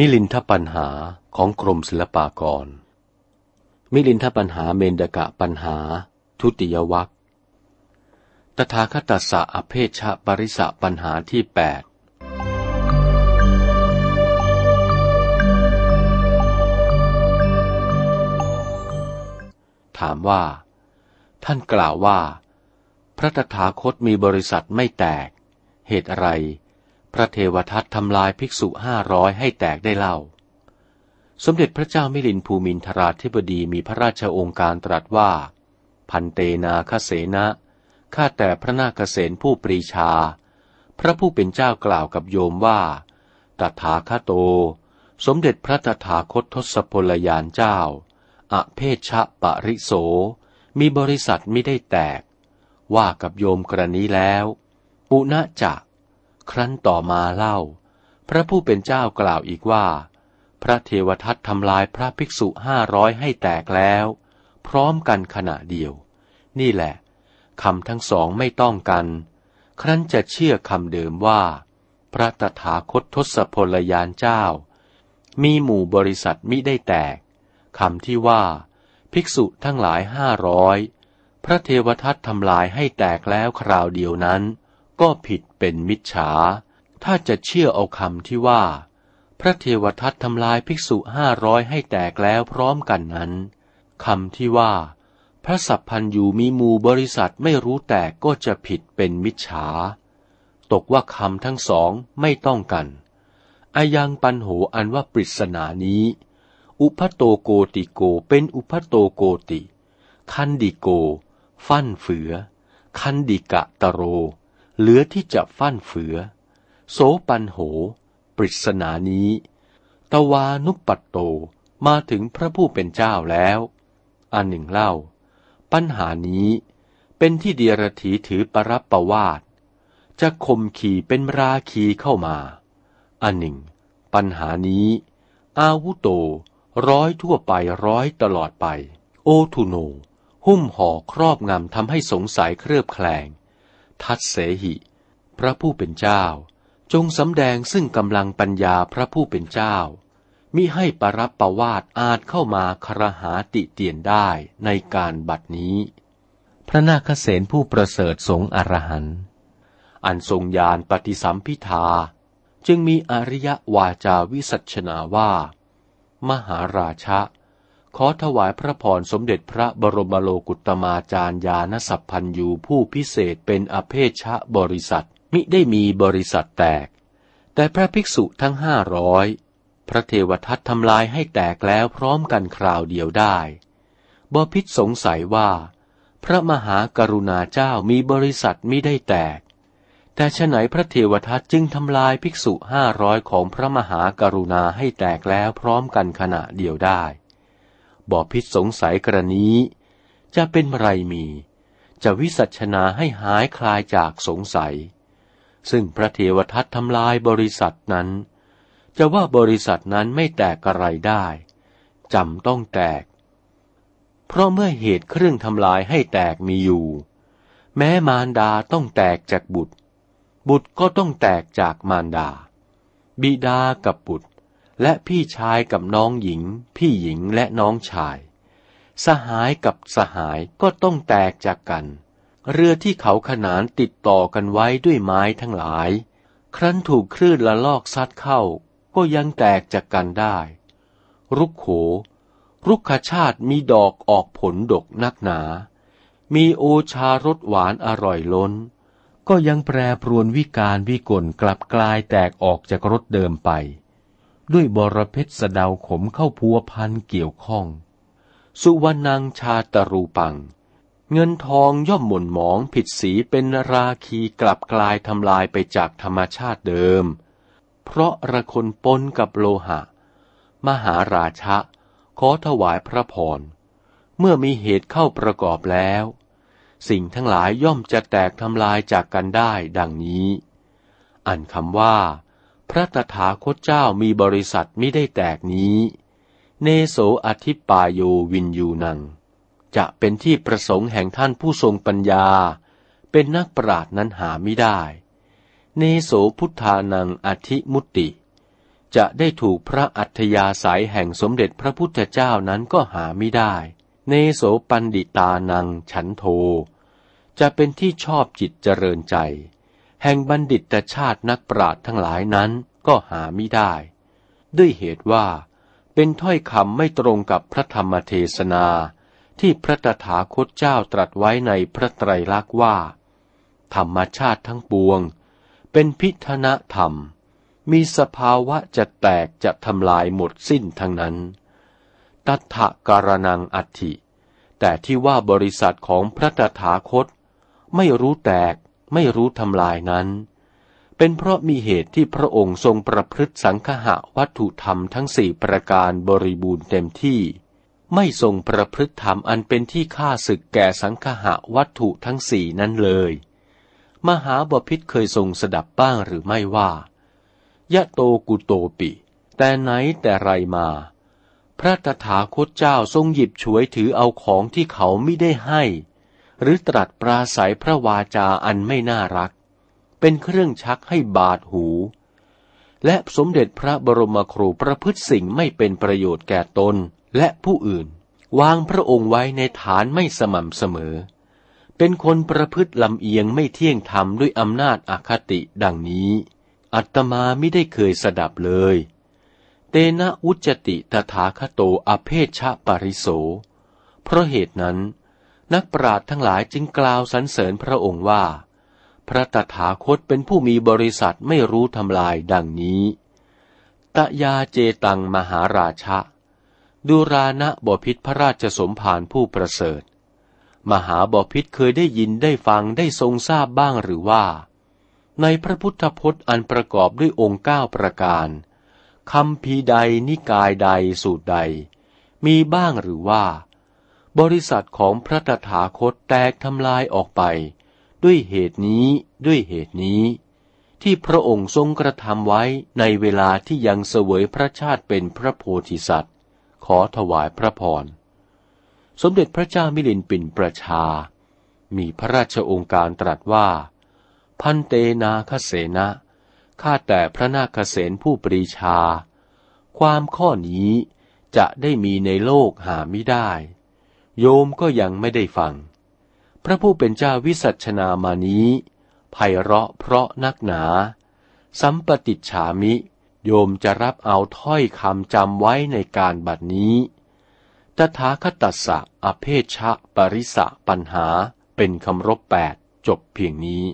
มิลินทปัญหาของกรมศิลปากร มิลินทปัญหาเมนดกะปัญหา ทุติยวัคตถาคตสะอเพชะปริสะปัญหาที่แปดถามว่า ท่านกล่าวว่า พระตถาคตมีบริษัทไม่แตก เหตุอะไร พระเทวทัตทำลายภิกษุห้าร้อยให้แตกได้เล่า สมเด็จพระเจ้ามิลินภูมินทราธิบดีมีพระราชองค์การตรัสว่า พันเตนาคเสนะข้าแต่พระนาคเษนผู้ปรีชา พระผู้เป็นเจ้ากล่าวกับโยมว่า ตถาคโต สมเด็จพระตถาคตทศพลยานเจ้า อเพชะปริโส มีบริษัทไม่ได้แตก ว่ากับโยมกรณีแล้ว ปุณะจัก ครั้นต่อมาเล่า พระผู้เป็นเจ้ากล่าวอีกว่า พระเทวทัตทำลายพระภิกษุห้าร้อยให้แตกแล้ว พร้อมกันขณะเดียว นี่แหละคำทั้งสองไม่ต้องกัน ครั้นจะเชื่อคำเดิมว่า พระตถาคตทศพลยานเจ้า มีหมู่บริษัทมิได้แตกคำที่ว่า ภิกษุทั้งหลายห้าร้อยพระเทวทัตทำลายให้แตกแล้วคราวเดียวนั้น ก็ผิดเป็นมิจฉา ถ้าจะเชื่อเอาคำที่ว่า พระเทวทัตทำลายภิกษุห้าร้อยให้แตกแล้วพร้อมกันนั้นคำที่ว่า พระสัพพันยูมีมูบริษัทไม่รู้แตกก็จะผิดเป็นมิจฉา ตกว่าคำทั้งสองไม่ต้องกันอายังปันโหอันว่าปริศนานี้ อุพัโตโกติโกเป็นอุพัโตโกติ คันดิโก ฟั่นเฝือ คัณฐิกตโร เหลือที่จะฟั่นเฝือ โสปัญโห ปริศนานี้ ตวานุปปัตโตมาถึงพระผู้เป็นเจ้าแล้ว อันหนึ่งเล่า ปัญหานี้เป็นที่เดียรถีย์ถือปรัปวาทจะคมขี่เป็นราคีเข้ามา อันหนึ่ง ปัญหานี้ อาวุโตร้อยทั่วไปร้อยตลอดไป โอทุโน หุ้มห่อครอบงำทำให้สงสัยเครือบแคลง ทัดเสหิ พระผู้เป็นเจ้า จงสำแดงซึ่งกำลังปัญญาพระผู้เป็นเจ้า มิให้ปรับประวาดอาจเข้ามาครหาติเตียนได้ในการบัดนี้ พระนาคเษนผู้ประเสริฐสงอรหันอันทรงยานปฏิสัมพิทา จึงมีอริยวาจาวิสัชนาว่า มหาราชะ ขอถวายพระพรสมเด็จพระบรมโลกุตมาจารยานสัพพันยูผู้พิเศษเป็นอเพชะบริษัทมิได้มีบริษัทแตก แต่พระภิกษุทั้งห้าร้อยพระเทวทัตทำลายให้แตกแล้วพร้อมกันคราวเดียวได้บพิษสงสัยว่า พระมหากรุณาเจ้ามีบริษัทมิได้แตก แต่ฉไหนพระเทวทัตจึงทำลายภิกษุห้าร้อยของพระมหากรุณาให้แตกแล้วพร้อมกันขณะเดียวได้ บอพิษสงสัยกรณีจะเป็นไรมี จะวิสัชนาให้หายคลายจากสงสัย ซึ่งพระเทวทัตทำลายบริษัทนั้น จะว่าบริษัทนั้นไม่แตกอะไรได้จำต้องแตก เพราะเมื่อเหตุเครื่องทำลายให้แตกมีอยู่ แม้มารดาต้องแตกจากบุตร บุตรก็ต้องแตกจากมารดา บิดากับบุตร และพี่ชายกับน้องหญิง พี่หญิงและน้องชาย สหายกับสหายก็ต้องแตกจากกัน เรือที่เขาขนานติดต่อกันไว้ด้วยไม้ทั้งหลาย ครั้นถูกคลื่นละลอกซัดเข้า ก็ยังแตกจากกันได้ รุกโข รุกขชาติมีดอกออกผลดกนักหนา มีโอชารสหวานอร่อยล้น ก็ยังแปรปรวนวิการวิกลกลับกลายแตกออกจากรสเดิมไป ด้วยบรเพชรสดาวขมเข้าพัวพันเกี่ยวข้อง สุวรรณังชาตรูปัง เงินทองย่อมหม่นหมองผิดสีเป็นราคีกลับกลายทำลายไปจากธรรมชาติเดิม เพราะระคนปนกับโลหะ มหาราชะ ขอถวายพระพร เมื่อมีเหตุเข้าประกอบแล้ว สิ่งทั้งหลายย่อมจะแตกทำลายจากกันได้ดังนี้ อันคำว่า พระตถาคตเจ้ามีบริษัทไมิได้แตกนี้ เนโสอธิปายโยวินยูนัง จะเป็นที่ประสงค์แห่งท่านผู้ทรงปัญญา เป็นนักปราดนั้นหาไม่ได้ เนโสพุทธานังอธิมุตติจจะได้ถูกพระอัธยาศัยแห่งสมเด็จพระพุทธเจ้านั้นก็หาไม่ได้ เนโสปันดิตานังฉันโท จะเป็นที่ชอบจิตเจริญใจ แห่งบัณฑิตชาตินักปราชญ์ทั้งหลายนั้นก็หาไม่ได้ ด้วยเหตุว่าเป็นถ้อยคำไม่ตรงกับพระธรรมเทศนาที่พระตถาคตเจ้าตรัสไว้ในพระไตรลักษณ์ว่า ธรรมชาติทั้งปวง เป็นพิธนธรรม มีสภาวะจะแตกจะทำลายหมดสิ้นทั้งนั้น ตัทะการนังอัติแต่ที่ว่าบริษัทของพระตถาคต ไม่รู้แตก ไม่รู้ทำลายนั้น เป็นเพราะมีเหตุที่พระองค์ทรงประพฤติสังคหะวัตถุธรรมทั้งสี่ประการบริบูรณ์เต็มที่ ไม่ทรงประพฤติธรรมอันเป็นที่ฆ่าศึกแก่สังคหะวัตถุทั้งสี่นั้นเลย มหาบพิษเคยทรงสดับบ้างหรือไม่ว่ายะโตกุโตปิ แต่ไหนแต่ไรมา พระตถาคตเจ้าทรงหยิบฉวยถือเอาของที่เขาไม่ได้ให้ หรือตรัสปราศัยพระวาจาอันไม่น่ารัก เป็นเครื่องชักให้บาดหู และสมเด็จพระบรมครูประพฤติสิ่งไม่เป็นประโยชน์แก่ตนและผู้อื่น วางพระองค์ไว้ในฐานไม่สม่ำเสมอ เป็นคนประพฤติลำเอียงไม่เที่ยงธรรมด้วยอำนาจอคติดังนี้ อัตมาไม่ได้เคยสดับเลย เตนะอุจติตถาคโตอเพชชะปริโส เพราะเหตุนั้น นักปราชญ์ทั้งหลายจึงกล่าวสรรเสริญพระองค์ว่า พระตถาคตเป็นผู้มีบริษัทไม่รู้ทำลายดังนี้ ตยาเจตังมหาราชะ ดูรานะบพิษพระราชสมภารผู้ประเสริฐ มหาบพิษเคยได้ยินได้ฟังได้ทรงทราบบ้างหรือว่า ในพระพุทธพจน์อันประกอบด้วยองค์เก้าประการคำพีใดนิกายใดสูตรใด มีบ้างหรือว่า บริษัทของพระตถาคตแตกทำลายออกไป ด้วยเหตุนี้ด้วยเหตุนี้ ที่พระองค์ทรงกระทำไว้ในเวลาที่ยังเสวยพระชาติเป็นพระโพธิสัตว์ ขอถวายพระพร สมเด็จพระเจ้ามิลินปินประชา มีพระราชองค์การตรัสว่า พันเตนาคเสนะข้าแต่พระนาคเสนผู้ปรีชา ความข้อนี้จะได้มีในโลกหาไม่ได้ โยมก็ยังไม่ได้ฟัง พระผู้เป็นเจ้าวิสัชนามานี้ไพเราะเพราะนักหนา สัมปติฉามิ โยมจะรับเอาถ้อยคำจำไว้ในการบัดนี้ ตถาคตัสสะอเพชะปริสะปัญหาเป็นคำรบแปดจบเพียงนี้